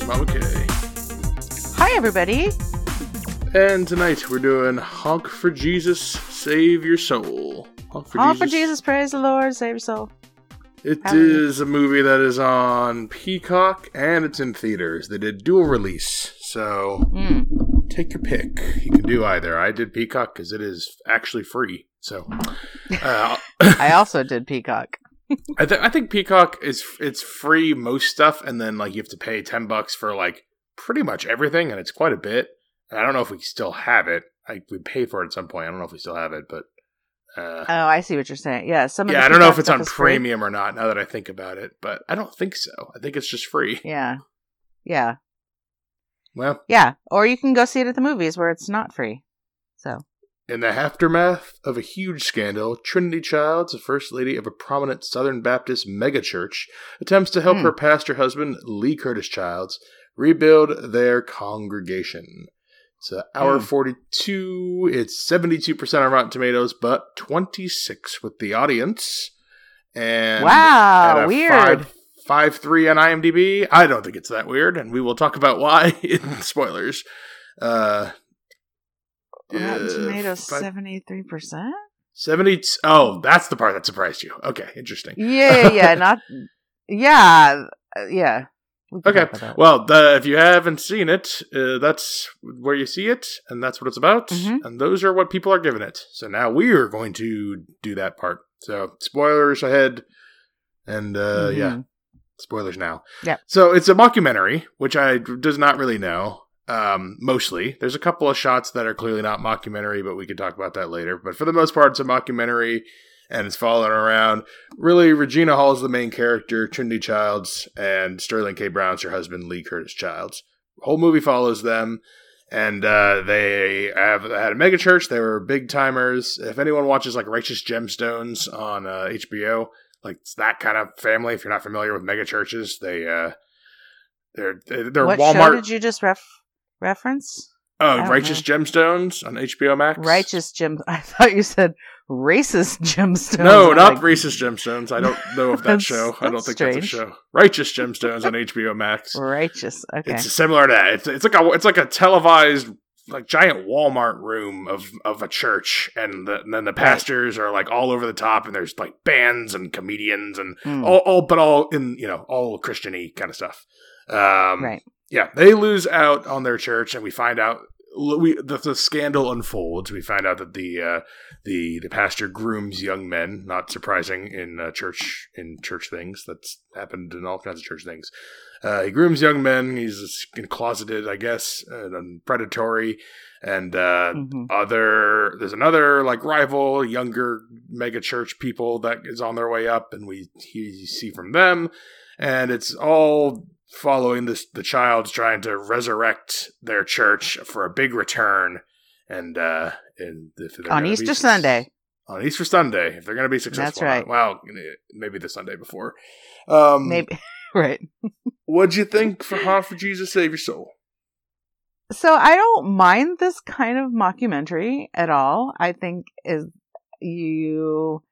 is Mama Hi, everybody. And tonight we're doing Honk for Jesus, Save Your Soul. Honk for, Honk Jesus. for Jesus, praise the Lord, save your soul. It is a movie that is on Peacock and it's in theaters. They did dual release, so mm. take your pick. You can do either. I did Peacock because it is actually free. So uh, I also did Peacock. I, th- I think Peacock is it's free most stuff, and then like you have to pay ten bucks for like pretty much everything, and it's quite a bit. And I don't know if we still have it. I we paid for it at some point. I don't know if we still have it, but uh, oh, I see what you're saying. Yeah, some. yeah, I don't know if it's on premium free. or not. Now that I think about it, but I don't think so. I think it's just free. Yeah, yeah. Well, yeah, or you can go see it at the movies where it's not free. So. In the aftermath of a huge scandal, Trinity Childs, the first lady of a prominent Southern Baptist megachurch, attempts to help mm. her pastor husband, Lee Curtis Childs, rebuild their congregation. It's an hour mm. 42. It's 72% on Rotten Tomatoes, but 26 with the audience. And wow, weird. Five, five three on IMDb. I don't think it's that weird, and we will talk about why in spoilers. Uh, Rotten Tomatoes seventy three percent. Seventy. Oh, that's the part that surprised you. Okay, interesting. Yeah, yeah, not. Yeah, uh, yeah. We okay. Well, the, if you haven't seen it, uh, that's where you see it, and that's what it's about, mm-hmm. and those are what people are giving it. So now we are going to do that part. So spoilers ahead, and uh, mm-hmm. yeah, spoilers now. Yeah. So it's a mockumentary, which I does not really know. Um, mostly, there's a couple of shots that are clearly not mockumentary, but we can talk about that later. But for the most part, it's a mockumentary and it's following around. Really, Regina Hall is the main character, Trinity Childs, and Sterling K. Brown's her husband, Lee Curtis Childs. Whole movie follows them, and uh, they have had a mega church. They were big timers. If anyone watches like Righteous Gemstones on uh, HBO, like it's that kind of family. If you're not familiar with mega churches, they uh, they're they're what Walmart. show did you just ref- reference? Oh, Righteous know. Gemstones on HBO Max. Righteous Gem. I thought you said racist gemstones. No, not like, racist gemstones. I don't know if that show. I don't think strange. that's a show. Righteous gemstones on HBO Max. Righteous. Okay. It's similar to that. It's, it's like a it's like a televised like giant Walmart room of of a church, and, the, and then the pastors right. are like all over the top, and there's like bands and comedians and mm. all, all, but all in you know all Christiany kind of stuff. Um, right. Yeah, they lose out on their church, and we find out we the, the, scandal unfolds. We find out that the uh, the the pastor grooms young men. Not surprising in uh, church in church things. That's happened in all kinds of church things. Uh, he grooms young men. He's closeted, I guess, and predatory. And uh, mm-hmm. other there's another like rival younger mega church people that is on their way up, and we he, see from them, and it's all following this the child's trying to resurrect their church for a big return and uh and on Easter Sunday. On Easter Sunday, if they're going to be successful. That's right. Well, maybe the Sunday before. Um, maybe right. what'd you think for Honk for Jesus Save Your Soul? So I don't mind this kind of mockumentary at all. I think is you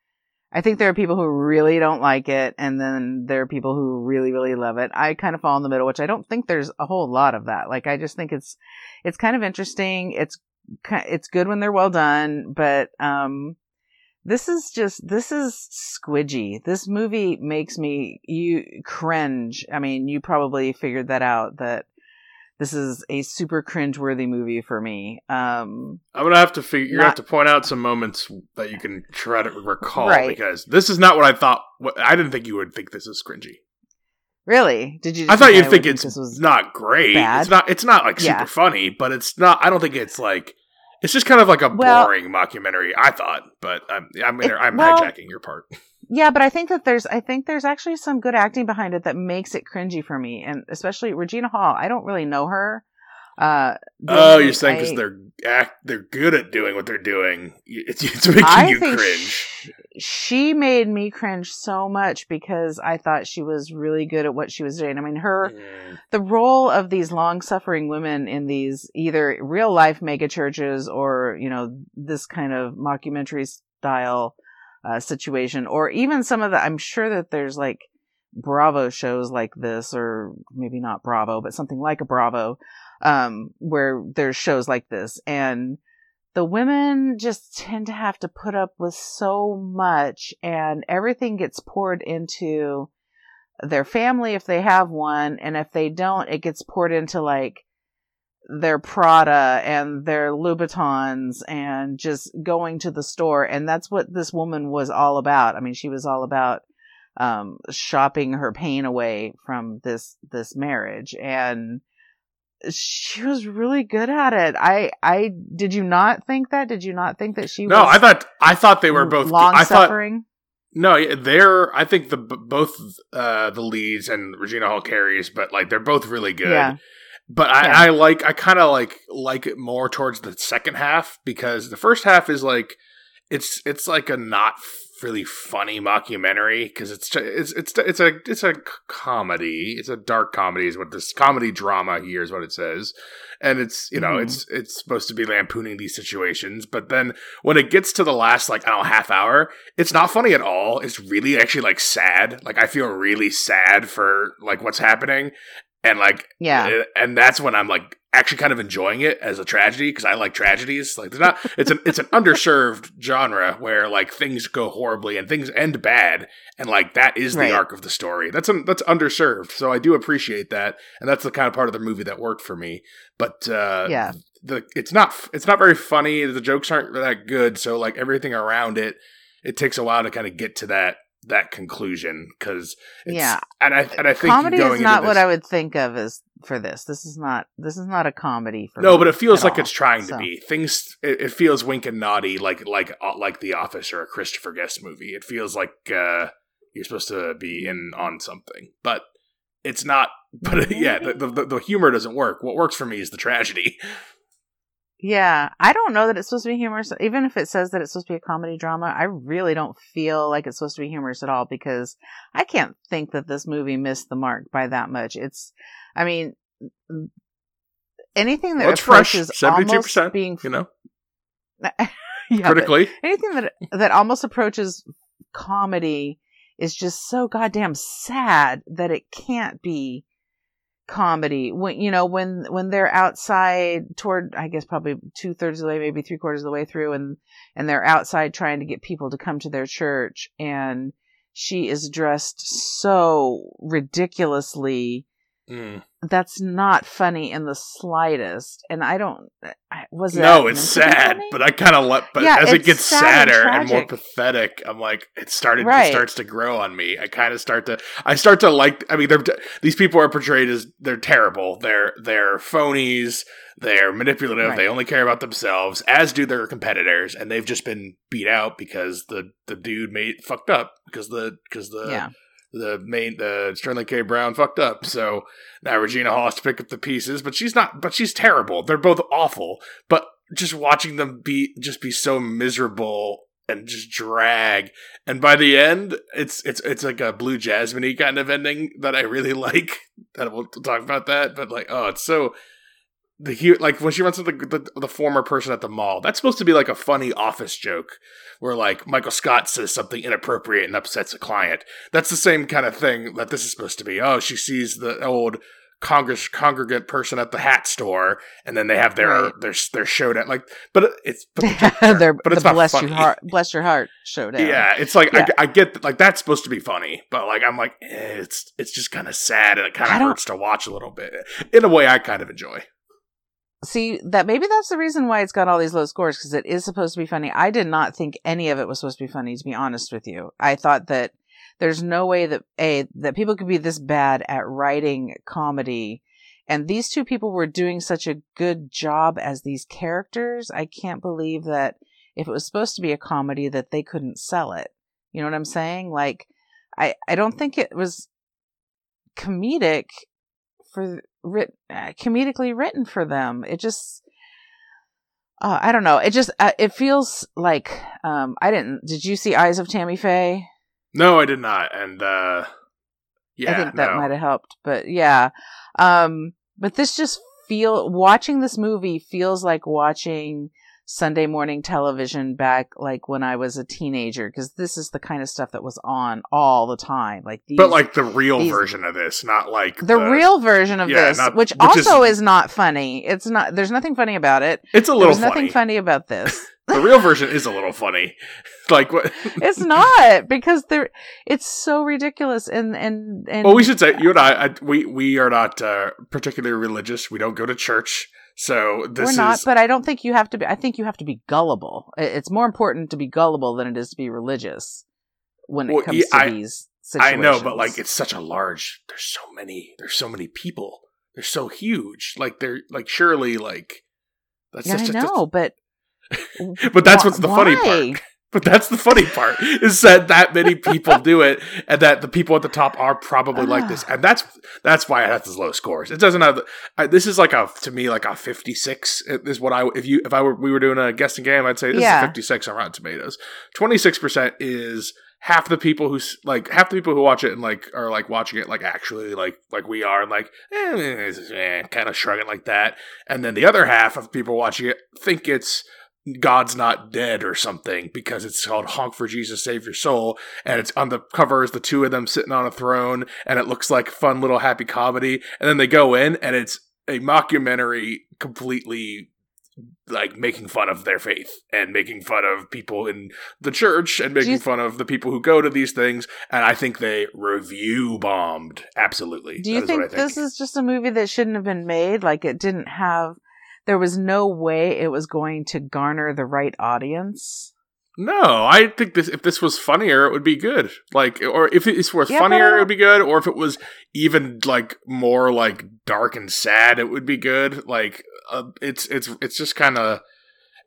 I think there are people who really don't like it, and then there are people who really, really love it. I kind of fall in the middle, which I don't think there's a whole lot of that. Like, I just think it's, it's kind of interesting. It's, it's good when they're well done, but, um, this is just, this is squidgy. This movie makes me, you cringe. I mean, you probably figured that out that this is a super cringe-worthy movie for me. Um, I'm gonna have to figure. You have to point out some moments that you can try to recall right. because this is not what I thought. What, I didn't think you would think this is cringy. Really? Did you? I thought you'd think, think it's was not great. Bad? It's not. It's not like super yeah. funny, but it's not. I don't think it's like. It's just kind of like a well, boring mockumentary. I thought, but I'm I'm, it, I'm well, hijacking your part. Yeah, but I think that there's I think there's actually some good acting behind it that makes it cringy for me, and especially Regina Hall. I don't really know her. Uh, oh, you're saying because they're act they're good at doing what they're doing. It's, it's making I you cringe. She made me cringe so much because I thought she was really good at what she was doing. I mean, her mm. the role of these long suffering women in these either real life mega churches or you know this kind of mockumentary style uh, situation, or even some of the. I'm sure that there's like Bravo shows like this, or maybe not Bravo, but something like a Bravo, um, where there's shows like this, and the women just tend to have to put up with so much, and everything gets poured into their family if they have one, and if they don't, it gets poured into like their Prada and their Louboutins and just going to the store. And that's what this woman was all about. I mean, she was all about um, shopping her pain away from this this marriage, and she was really good at it. I I did you not think that? Did you not think that she? No, I thought I thought they were both long I thought, suffering. No, they're. I think the both uh, the leads and Regina Hall carries, but like they're both really good. Yeah. But I, Yeah. I like I kind of like like it more towards the second half because the first half is like it's it's like a not really funny mockumentary because it's it's it's it's a it's a comedy. It's a dark comedy is what this comedy drama here is what it says, and it's you know Mhm. it's it's supposed to be lampooning these situations. But then when it gets to the last like I don't know half hour, it's not funny at all. It's really actually like sad. Like I feel really sad for like what's happening, and like Yeah. and- and that's when I'm like actually kind of enjoying it as a tragedy because I like tragedies. Like there's not it's an it's an underserved genre where like things go horribly and things end bad, and like that is the Right. arc of the story. That's that's underserved, so I do appreciate that, and that's the kind of part of the movie that worked for me. But uh, Yeah. the it's not it's not very funny. The jokes aren't that good, so like everything around it, it takes a while to kind of get to that that conclusion because Yeah. and I and I think comedy going is not into what I would think of as for this. This is not. This is not a comedy for No, but it feels like all. it's trying to be. Things it, it feels wink and naughty, like like uh, like The Office or a Christopher Guest movie. It feels like uh, you're supposed to be in on something, but it's not. But yeah, the, the the humor doesn't work. What works for me is the tragedy. Yeah, I don't know that it's supposed to be humorous. Even if it says that it's supposed to be a comedy drama, I really don't feel like it's supposed to be humorous at all because I can't think that this movie missed the mark by that much. It's, I mean, anything that Well, approaches seventy-two percent, being You know, yeah, critically. anything that that almost approaches comedy is just so goddamn sad that it can't be comedy when you know when when they're outside toward i guess probably two-thirds of the way maybe three-quarters of the way through and and they're outside trying to get people to come to their church and she is dressed so ridiculously Mm. that's not funny in the slightest and i don't I, was that No, it's meant to be sad, but I kind of let. But Yeah, as it gets sad sadder and, more pathetic, I'm like, it started. It starts to grow on me. I kind of start to. I start to like. I mean, they're these people are portrayed as they're terrible. They're they're phonies. They're manipulative. Right. They only care about themselves, as do their competitors, and they've just been beat out because the the dude made fucked up because the because the yeah the main the Sterling K. Brown fucked up. So now Regina Hall has to pick up the pieces, but she's not but she's terrible. They're both awful. But just watching them be just be so miserable and just drag. And by the end, it's it's it's like a blue jasmine kind of ending that I really like. That we'll talk about that, but like, oh, it's so the hu- like when she runs into the, the the former person at the mall. That's supposed to be like a funny office joke where like Michael Scott says something inappropriate and upsets a client. That's the same kind of thing that this is supposed to be. Oh, she sees the old congress congregant person at the hat store, and then they have their Right. their their showdown. Like, but it's but the They're, but it's the bless funny. your heart, bless your heart showdown. Yeah, it's like Yeah. I, I get that, like that's supposed to be funny, but like I'm like eh, it's it's just kind of sad and it kind of hurts to watch a little bit in a way I kind of enjoy. See that maybe that's the reason why it's got all these low scores because it is supposed to be funny. I did not think any of it was supposed to be funny. To be honest with you, I thought that there's no way that a that people could be this bad at writing comedy, and these two people were doing such a good job as these characters. I can't believe that if it was supposed to be a comedy that they couldn't sell it. You know what I'm saying? Like, I I don't think it was comedic for writ, uh, comedically written for them. It just uh, I don't know. It just uh, it feels like um I didn't. Did you see Eyes of Tammy Faye? No, I did not, and uh yeah, I think that no. might have helped, but yeah. Um, but this just feel watching this movie feels like watching Sunday morning television back like when I was a teenager because this is the kind of stuff that was on all the time. Like these, but like the real these- version of this, not like the, real version of yeah, this, not- which, which also is- is, not funny. It's not. There's nothing funny about it. It's a little funny. There's nothing funny. funny about this. the real version is a little funny. like what? it's not because they're. It's so ridiculous and and and. Well, we should say you and I, I we we are not uh, particularly religious. We don't go to church, so this we're not, is. but I don't think you have to be. I think you have to be gullible. It's more important to be gullible than it is to be religious when it comes yeah, to I- these I know, but like it's such a large. There's so many. There's so many people. They're so huge. Like they're like surely like. That's yeah, I just, know, but but that's what's the funny part. But that's the funny part is that that many people do it, and that the people at the top are probably like this, and that's that's why it has those low scores. It doesn't have. I, this is like a to me like a fifty six is what I if you if I were we were doing a guessing game, I'd say this Yeah. is fifty six on Rotten Tomatoes. Twenty six percent is half the people who s- like half the people who watch it and like are like watching it like actually like like we are and like eh, eh, kind of shrugging like that, and then the other half of people watching it think it's God's not dead or something because it's called Honk for Jesus Save Your Soul. And it's on the cover is the two of them sitting on a throne and it looks like fun little happy comedy. And then they go in and it's a mockumentary completely like making fun of their faith and making fun of people in the church and making fun of the people who go to these things. And I think they review bombed. Absolutely. Do you what think, this is just a movie that shouldn't have been made? Like it didn't have. There was no way it was going to garner the right audience. No, I think this if this was funnier, it would be good. Like, or if it was Yeah, but funnier, it would be good. Or if it was even like more like dark and sad, it would be good. Like, uh, it's it's it's just kind of.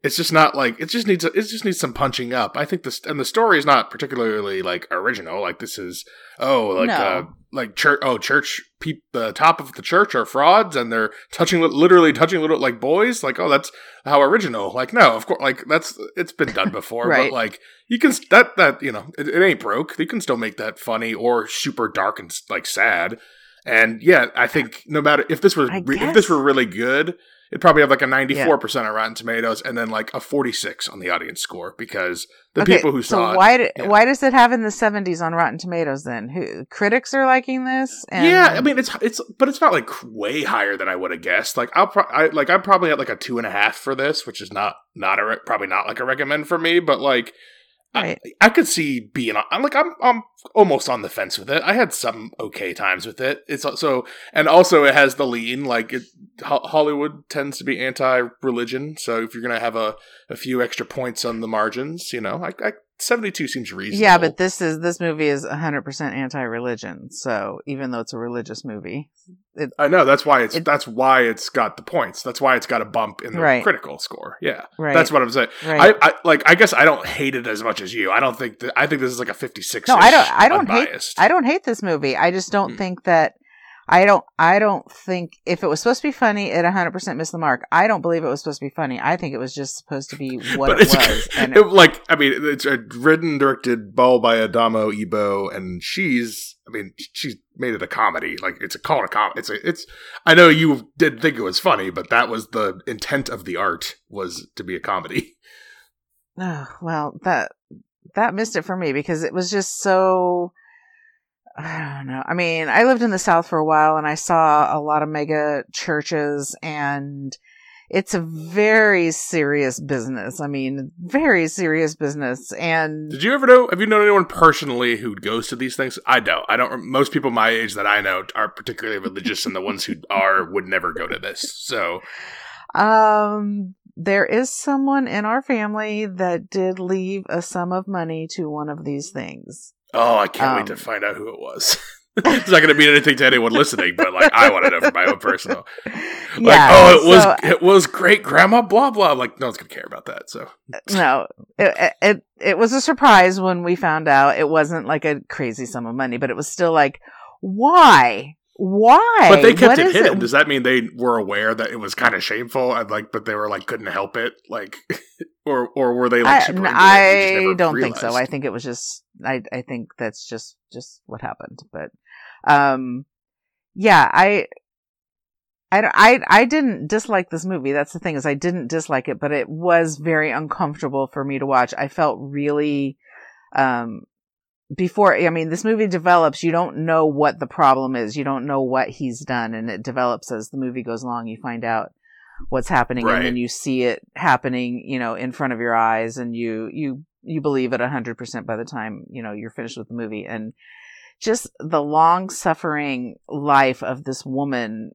It's just not like it just needs it just needs some punching up. I think this and the story is not particularly like original. Like this is oh like No. uh like church oh church peop the top of the church are frauds and they're touching literally touching little like boys like oh that's how original like no of course like that's it's been done before Right. but like you can that that you know it, it ain't broke you can still make that funny or super dark and like sad and yeah i think no matter if this was re- if this were really good it'd probably have like a 94% on rotten tomatoes and then like a 46 on the audience score because the Okay, people who so saw it why yeah. why does it have in the seventies on Rotten Tomatoes? Then who critics are liking this? And yeah, I mean it's it's, but it's not like way higher than I would have guessed. Like I'll pro- I, like I'm probably at like a two and a half for this, which is not not a re- probably not like a recommend for me, but like Right. I, I could see being on. I'm like I'm I'm almost on the fence with it. I had some okay times with it. It's so and also it has the lean like it, Ho- Hollywood tends to be anti-religion, so if you're gonna have a a few extra points on the margins, you know, I, I 72 seems reasonable. yeah, but this is this movie is hundred percent anti-religion. So even though it's a religious movie, I know that's why it's It- that's why it's got the points. That's why it's got a bump in the Right. critical score. Yeah, right? that's what I'm saying. right. I, I like. I guess I don't hate it as much as you. I don't think that. I think this is like a 56. No, I don't- I don't hate- I don't hate this movie. I just don't Mm. think that. I don't. I don't think if it was supposed to be funny, it 100 percent missed the mark. I don't believe it was supposed to be funny. I think it was just supposed to be what it was. And it, like I mean, it's a written, directed, bow by Adamma Ebo, and she's. I mean, she's made it a comedy. Like it's a call a com. It's a. It's. I know you did think it was funny, but that was the intent of the art was to be a comedy. Oh, well, that that missed it for me because it was just so. I don't know. I mean, I lived in the South for a while and I saw a lot of mega churches and it's a very serious business. I mean, very serious business. And Did you ever know? Have you known anyone personally who goes to these things? I don't. I don't. Most people my age that I know are particularly religious, and the ones who are would never go to this. So um, there is someone in our family that did leave a sum of money to one of these things. Oh, I can't wait Um, to find out who it was. it's not going to mean anything to anyone listening, but like I want to know for my own personal. Like, oh, it was so- it was great grandma blah blah. I'm like, no one's going to care about that. So no, it, it it was a surprise when we found out it wasn't like a crazy sum of money, but it was still like, why, why? but they kept What it hidden. Does that mean they were aware that it was kind of shameful and like, but they were like couldn't help it, like, or or were they like? I, super n- into it and just I don't think so. I think it was just I I think that's just just what happened. But um yeah, I I, I, I didn't dislike this movie. That's the thing is I didn't dislike it, but it was very uncomfortable for me to watch. I felt really, um, before, I mean, this movie develops, you don't know what the problem is. You don't know what he's done and it develops as the movie goes along. You find out what's happening Right. and then you see it happening, you know, in front of your eyes and you, you, you believe it a hundred percent by the time, you know, you're finished with the movie and just the long suffering life of this woman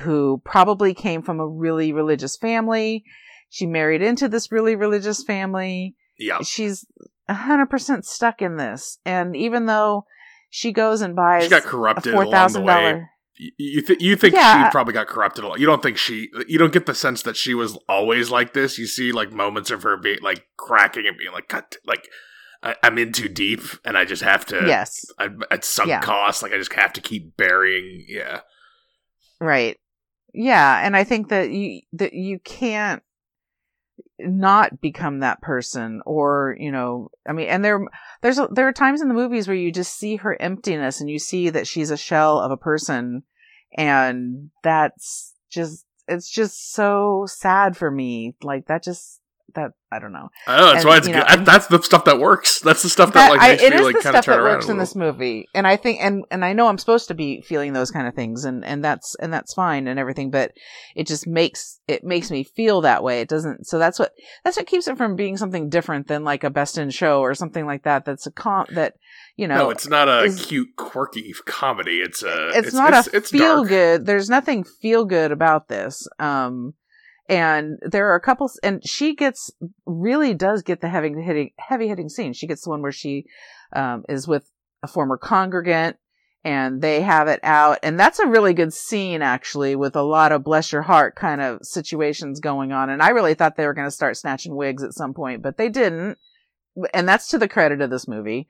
who probably came from a really religious family. She married into this really religious family. Yeah. She's a hundred percent stuck in this. And even though she goes and buys She got corrupted the way. You you, th- you think Yeah. she probably got corrupted a lot. You don't think she. You don't get the sense that she was always like this. You see like moments of her being like cracking and being like, "Cut!" Like I, I'm in too deep, and I just have to. Yes. I, at some Yeah. cost, like I just have to keep burying. Yeah. Right. Yeah, and I think that you that you can't not become that person or, you know, I mean, and there there's there are times in the movies where you just see her emptiness and you see that she's a shell of a person and that's just it's just so sad for me. Like that just that I don't know. I know that's And, why it's you good. know, I- that's the stuff that works. That's the stuff that, That- like I- makes it me is like the kind of stuff that works in this movie, and I think, and and I know I'm supposed to be feeling those kind of things, and and that's and that's fine and everything, but it just makes it makes me feel that way. It doesn't. So that's what that's what keeps it from being something different than like a best in show or something like that. That's a comp that you know. No, it's not a is- cute, quirky comedy. It's a. it's, not it's, a it's feel dark. good. There's nothing feel good about this. Um, and there are a couple, and she gets really does get the heavy hitting heavy hitting scene. She gets the one where she um, is with a former congregant. And they have it out, and that's a really good scene, actually, with a lot of bless your heart kind of situations going on. And I really thought they were going to start snatching wigs at some point, but they didn't. And that's to the credit of this movie.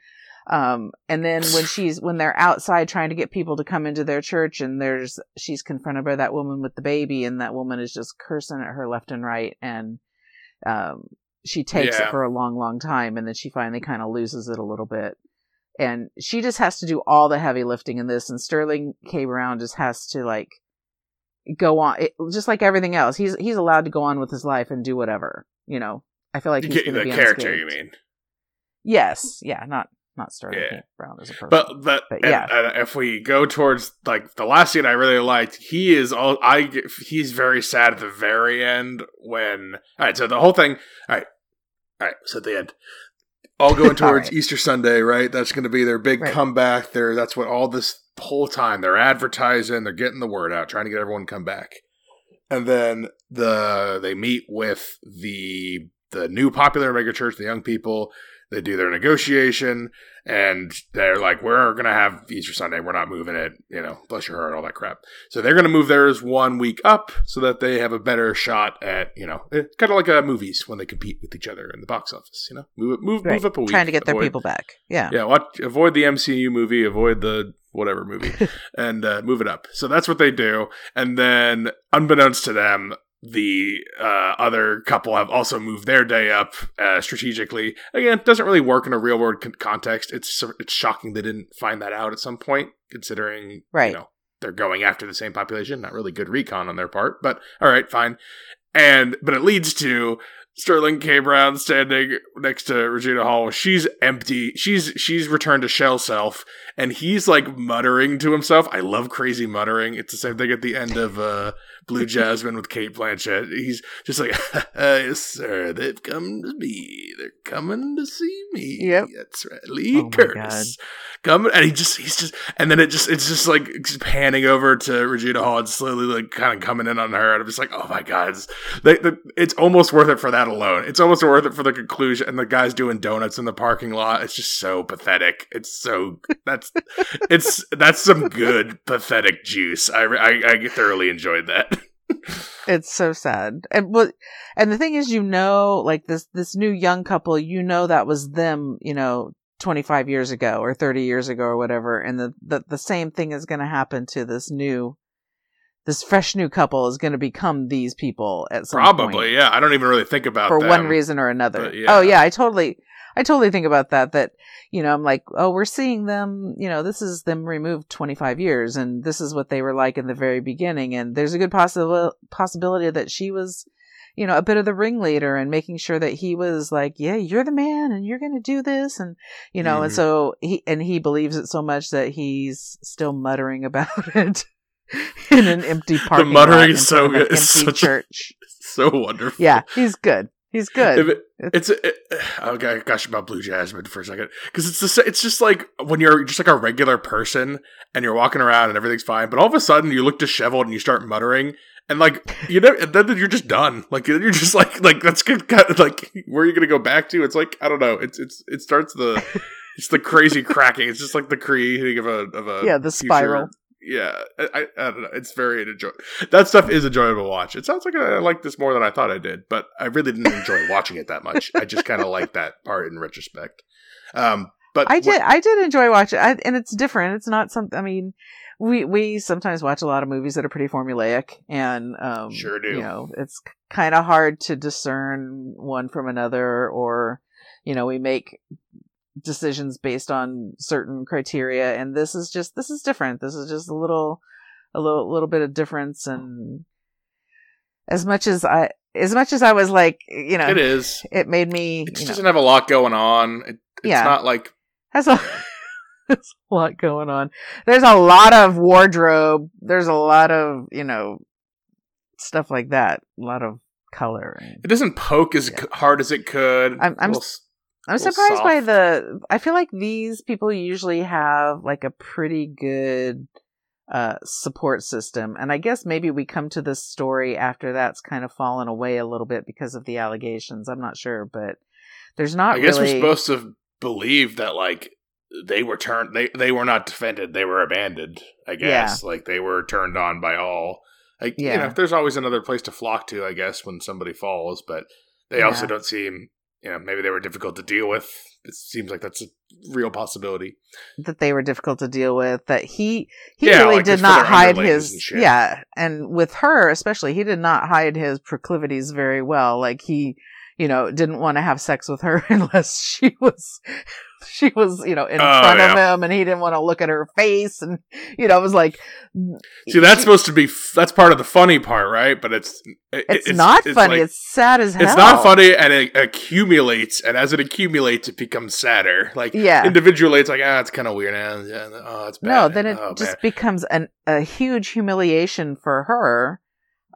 Um, and then when she's, when they're outside trying to get people to come into their church and there's, she's confronted by that woman with the baby and that woman is just cursing at her left and right. And, um, she takes Yeah. it for a long, long time and then she finally kind of loses it a little bit. And she just has to do all the heavy lifting in this and Sterling K. Brown just has to like go on, it, just like everything else. He's, he's allowed to go on with his life and do whatever, you know. I feel like he's get going to the be character, unscathed. you mean? Yes, yeah, not not Sterling Yeah. K. Brown as a person. But but, But and- yeah. and if we go towards like the last scene I really liked, he is all I he's very sad at the very end when all right. So the whole thing, all right, all right. So at the end, all going towards right. Easter Sunday, right? That's going to be their big Right. comeback. There, that's what all this whole time they're advertising, they're getting the word out, trying to get everyone to come back, and then the they meet with the the new popular megachurch, the young people. They do their negotiation, and they're like, "We're gonna have Easter Sunday. We're not moving it. You know, bless your heart, all that crap." So they're gonna move theirs one week up, so that they have a better shot at you know, kind of like uh, movies when they compete with each other in the box office. You know, move move Right. move up a week, trying to get their people back. Yeah. yeah, watch, avoid the MCU movie, avoid the whatever movie, and uh, move it up. So that's what they do. And then, unbeknownst to them, the uh, other couple have also moved their day up uh, strategically. Again, doesn't really work in a real world con- context. It's it's shocking they didn't find that out at some point, considering Right. you know they're going after the same population. Not really good recon on their part, but all right, fine. And but it leads to Sterling K. Brown standing next to Regina Hall. She's empty. She's she's returned to shell self, and he's like muttering to himself. I love crazy muttering. It's the same thing at the end of uh, Blue Jasmine with Cate Blanchett. He's just like, "Yes, sir. They've come to me. They're coming to see me. Yep. That's right, Lee Oh Curtis." Coming, and he just he's just and then it just it's just like just panning over to Regina Hall and slowly like kind of coming in on her and I'm just like oh my god it's, they, the, it's almost worth it for that alone. It's almost worth it for the conclusion and the guys doing donuts in the parking lot. It's just so pathetic. It's so that's it's that's some good pathetic juice. I, I I thoroughly enjoyed that. It's so sad. And but and the thing is you know like this this new young couple, you know that was them, you know, 25 years ago or 30 years ago or whatever and the the, the same thing is going to happen to this new this fresh new couple is going to become these people at some point. probably point yeah I don't even really think about for them. one reason or another. yeah. Oh yeah, I totally I totally think about that. That you know, I'm like, oh, we're seeing them. You know, this is them removed 25 years, and this is what they were like in the very beginning. And there's a good possible possibility that she was, you know, a bit of the ringleader and making sure that he was like, yeah, you're the man, and you're going to do this, and you know, mm-hmm. and so he and he believes it so much that he's still muttering about it. In an empty parking the muttering is so good. It's empty church. A, so wonderful. Yeah, he's good. He's good. It, it's it, oh gosh about Blue Jasmine for a second because it's the it's just like when you're just like a regular person and you're walking around and everything's fine, but all of a sudden you look disheveled and you start muttering and like you know and then you're just done. Like you're just like like that's good. Like where are you gonna go back to? It's like I don't know. It's it's it starts the it's the crazy cracking. It's just like the creating of a of a yeah the spiral yeah, I, I, don't know. It's very enjoyable. That stuff is enjoyable to watch. It sounds like I like this more than I thought I did, but I really didn't enjoy watching it that much. I just kind of like that part in retrospect. Um, but I did, I did enjoy watching, I, and it's different. It's not something. I mean, we we sometimes watch a lot of movies that are pretty formulaic, and um, sure do. You know, it's kind of hard to discern one from another, or you know, we make decisions based on certain criteria and this is just this is different. This is just a little a little little bit of difference and as much as i as much as i was like you know it is. it made me it doesn't know, have a lot going on. It, it's yeah. not like has a there's a lot going on. There's a lot of wardrobe. There's a lot of you know stuff like that. A lot of color and, it doesn't poke as yeah. hard as it could. I'm, I'm I'm surprised soft. by the. I feel like these people usually have like a pretty good uh, support system, and I guess maybe we come to this story after that's kind of fallen away a little bit because of the allegations. I'm not sure, but there's not. I guess really... we're supposed to believe that like they were turned. They they were not defended. They were abandoned. I guess yeah. like they were turned on by all. Like yeah. you know, there's always another place to flock to. I guess when somebody falls, but they yeah. also don't seem you know, maybe they were difficult to deal with. It seems like that's a real possibility. That they were difficult to deal with. That he he yeah, really like did not hide his and yeah, and with her especially, he did not hide his proclivities very well. Like he, you know, didn't want to have sex with her unless she was she was, you know, in oh, front yeah. of him and he didn't want to look at her face. And, you know, it was like. See, that's supposed to be, that's part of the funny part, right? But it's. It, it's, it's, not it's funny. Like, it's sad as hell. It's not funny and it accumulates. And as it accumulates, it becomes sadder. Like, yeah. individually, it's like, ah, it's kind of weird. yeah, oh, it's bad. No, then it oh, just becomes an, a huge humiliation for her.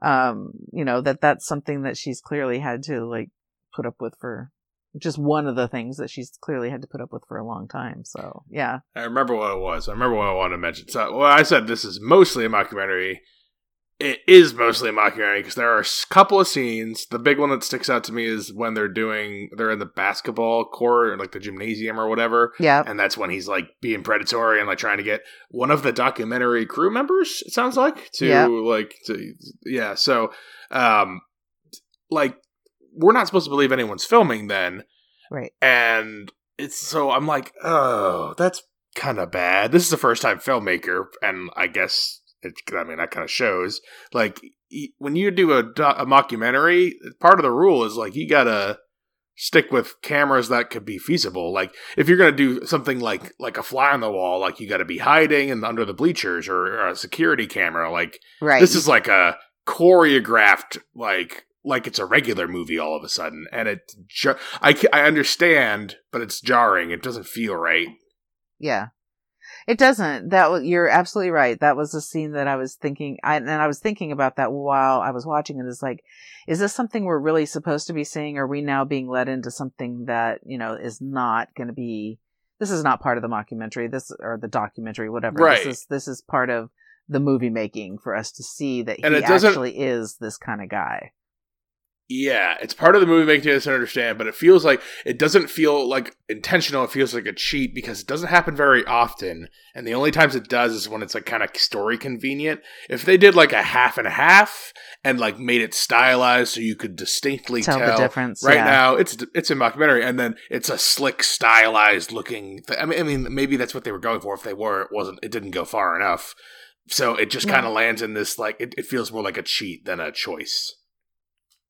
Um, you know, that that's something that she's clearly had to, like, put up with for just one of the things that she's clearly had to put up with for a long time. So yeah, I remember what it was. I remember what I wanted to mention. So well, I said this is mostly a mockumentary. It is mostly a mockumentary because there are a couple of scenes. The big one that sticks out to me is when they're doing they're in the basketball court or like the gymnasium or whatever. Yeah, and that's when he's like being predatory and like trying to get one of the documentary crew members. It sounds like to yep. like to yeah. So um, like we're not supposed to believe anyone's filming then. Right. And it's so I'm like, oh, that's kind of bad. This is a first time filmmaker, and I guess it, I mean that kind of shows. Like when you do a, a mockumentary, part of the rule is like you gotta stick with cameras that could be feasible. Like if you're gonna do something like like a fly on the wall, like you got to be hiding and under the bleachers or, or, a security camera. Like right. this is like a choreographed like like it's a regular movie all of a sudden, and it ju- I I understand, but it's jarring. It doesn't feel right. Yeah, it doesn't. That you're absolutely right. That was a scene that I was thinking, I, and I was thinking about that while I was watching it. Is like, is this something we're really supposed to be seeing? Or are we now being led into something that you know is not going to be? This is not part of the mockumentary. This or the documentary, whatever. Right. This is this is part of the movie making for us to see that he actually is this kind of guy. Yeah, it's part of the movie making us understand, but it feels like it doesn't feel like intentional. It feels like a cheat because it doesn't happen very often, and the only times it does is when it's like kind of story convenient. If they did like a half and a half and like made it stylized so you could distinctly tell, tell the difference. Right yeah. now, it's it's a mockumentary, and then it's a slick, stylized looking. Th- I mean, I mean, maybe that's what they were going for. If they were, it wasn't. It didn't go far enough. So it just kind of lands in this like it, it feels more like a cheat than a choice.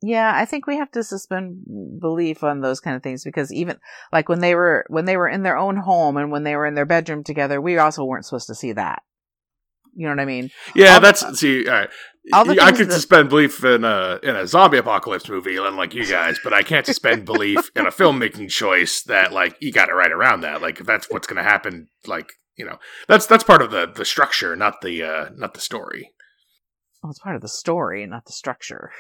Yeah, I think we have to suspend belief on those kind of things because even like when they were when they were in their own home and when they were in their bedroom together, we also weren't supposed to see that. You know what I mean? Yeah, All the- that's see. All right, all the I could that- suspend belief in a in a zombie apocalypse movie, unlike you guys, but I can't suspend belief in a filmmaking choice that like you got it right around that. Like if that's what's going to happen, like you know, that's that's part of the the structure, not the uh not the story. Well, it's part of the story, not the structure.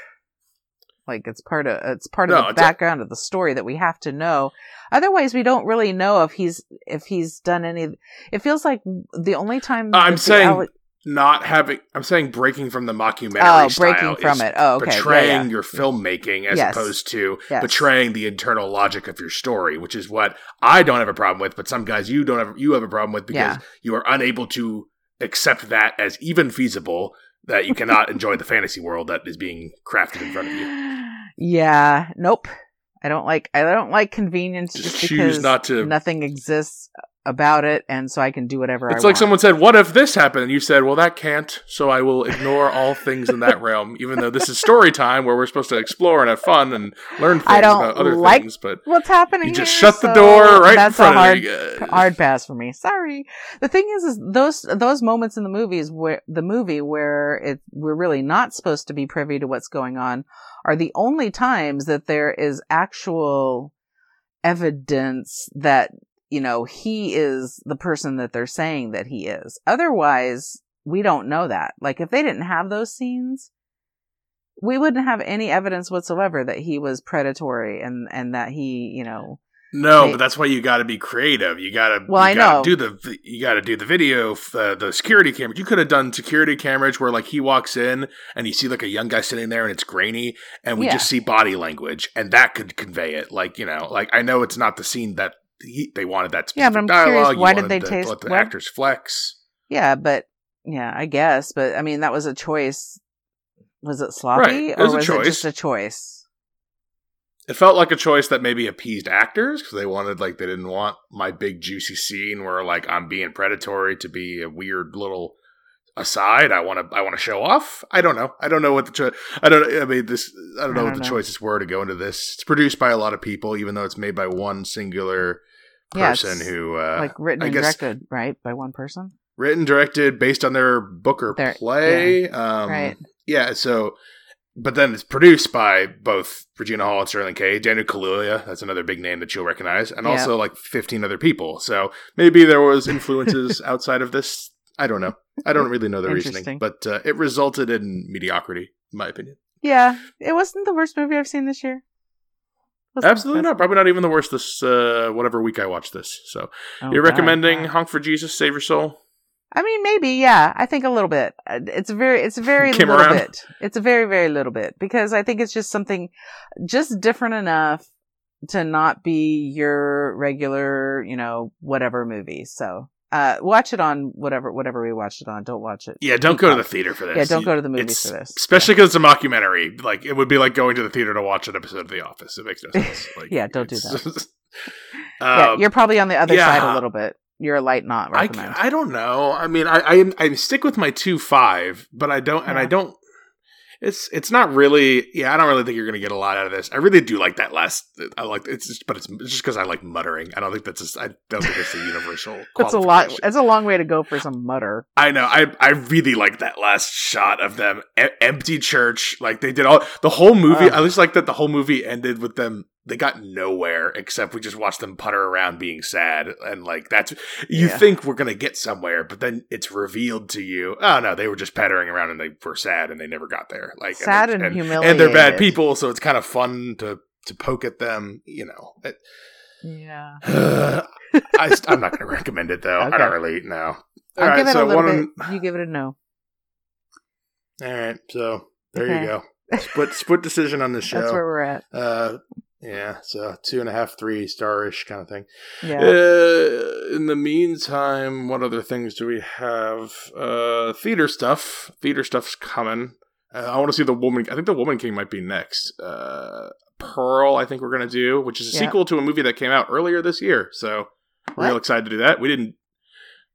Like it's part of it's part of No, the it's a- background of the story that we have to know. Otherwise, we don't really know if he's if he's done any. It feels like the only time I'm saying alle- Not having, I'm saying breaking from the mockumentary oh style breaking from is it. Oh, okay, yeah, Betraying yeah. your filmmaking as Yes. opposed to Yes. betraying the internal logic of your story, which is what I don't have a problem with, but some guys you don't have you have a problem with because Yeah. you are unable to accept that as even feasible that you cannot enjoy the fantasy world that is being crafted in front of you. Yeah, nope. I don't like I don't like convenience Just just, choose because not to- nothing exists about it, and so I can do whatever I It's like want. someone said, "What if this happened?" And you said, "Well, that can't." So I will ignore all things in that realm, even though this is story time where we're supposed to explore and have fun and learn things I don't about other like things. But What's happening? you just here, shut the so door right that's in front a hard, of you. guys. hard pass for me. Sorry. The thing is, is those those moments in the movies where the movie where it we're really not supposed to be privy to what's going on are the only times that there is actual evidence that you know he is the person that they're saying that he is. Otherwise, we don't know that. Like if they didn't have those scenes. We wouldn't have any evidence whatsoever that he was predatory and, and that he, you know, No, They- but that's why you got to be creative. You got to. Well, you I gotta know. Do the you got to do the video, uh, the security camera. You could have done security cameras where like he walks in and you see like a young guy sitting there and it's grainy, and we Yeah. just see body language, and that could convey it. Like you know, like I know it's not the scene that he, they wanted that Yeah, specific but I'm curious, dialogue. You why did they taste- let the what- actors flex? Yeah, but yeah, I guess. But I mean, that was a choice. Was it sloppy Right, it or was a was it choice. just a choice? It felt like a choice that maybe appeased actors because they wanted like they didn't want my big juicy scene where like I'm being predatory to be a weird little aside. I want to I want to show off. I don't know. I don't know what the cho- I don't. I mean this. I don't know I what don't the know. choices were to go into this. It's produced by a lot of people, even though it's made by one singular person it's who uh, like written I and guess- directed, right, by one person. written directed based on their book or Their- play. Um, right. Yeah. So, but then it's produced by both Regina Hall and Sterling K. Daniel Kaluuya, that's another big name that you'll recognize, and Yeah. also like 15 other people. So maybe there was influences outside of this. I don't know. I don't really know the reasoning, but uh, it resulted in mediocrity, in my opinion. Yeah, it wasn't the worst movie I've seen this year. Wasn't Absolutely not. Probably not even the worst this uh, whatever week I watched this. So Oh, you're God, recommending yeah. Honk for Jesus, Save Your Soul? I mean, maybe, yeah. I think a little bit. Uh, It's a very, it's a very little around. bit. It's a very, very little bit because I think it's just something just different enough to not be your regular, you know, whatever movie. So, uh, watch it on whatever, whatever we watched it on. Don't watch it. Yeah, don't go to the theater for this. Yeah, don't go to the movies it's- for this. Especially because it's a mockumentary. Like it would be like going to the theater to watch an episode of The Office. It makes no sense. Like, Yeah, don't do yeah, Um, you're probably on the other yeah. side a little bit. You're a light not I, recommend. I don't know. I mean, I, I I stick with my two five, but I don't, and I don't. It's it's not really. Yeah, I don't really think you're gonna get a lot out of this. I really do like that last. I like it's just, but it's, it's just because I like muttering. I don't think that's. Just, I don't think it's a universal. That's a lot. It's a long way to go for some mutter. I know. I I really like that last shot of them e- empty church. Like they did all the whole movie. Ugh. I just like that the whole movie ended with them. They got nowhere except we just watched them putter around being sad and like that's you Yeah. think we're gonna get somewhere, but then it's revealed to you. Oh no, they were just pattering around and they were sad and they never got there. Like Sad and, and and, humiliated. and they're bad people, so it's kind of fun to to poke at them. You know. It- Yeah. I, am not going to recommend it though. I don't really know. I'll All right, give it so one- bit. You give it a no. All right, so there Okay. you go. Split split decision on this show. That's where we're at. uh, yeah, so two and a half, three star-ish kind of thing. Yeah. Uh, in the meantime, what other things do we have? Uh, theater stuff. Theater stuff's coming. Uh, I want to see the woman. I think the Woman King might be next. Uh, Pearl, I think we're gonna do, which is a Yeah. sequel to a movie that came out earlier this year. So real excited to do that. We didn't.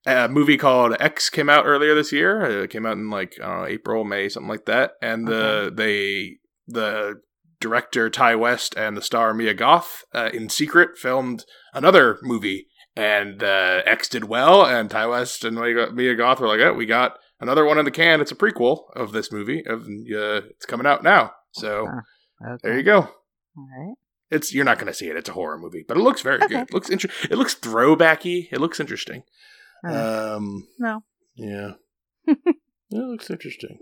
A movie called X came out earlier this year. Uh, It came out in like I don't know April, May, something like that. And the they the director Ti West and the star Mia Goth, uh, in secret, filmed another movie, and uh, X did well, and Ti West and Mia Goth were like, "Oh, we got another one in the can. It's a prequel of this movie. Of uh, it's coming out now." So okay. there you go. All right. It's you're not going to see it. It's a horror movie, but it looks very okay. good. It looks interesting. It looks throwbacky. It looks interesting. Um, no. Yeah. it looks interesting.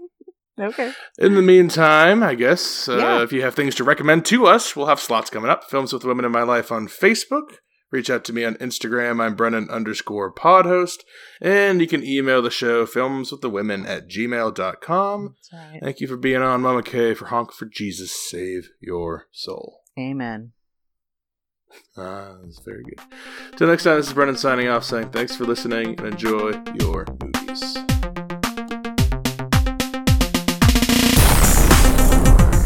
Okay. In the meantime, I guess uh, yeah. if you have things to recommend to us, we'll have slots coming up. Films with Women in My Life on Facebook. Reach out to me on Instagram. I'm Brennan underscore podhost. And you can email the show films with the women at gmail.com. Right. Thank you for being on, Mama K, for Honk for Jesus. Save your soul. Amen. Ah, that's very good. Till next time, this is Brennan signing off saying thanks for listening and enjoy your movies.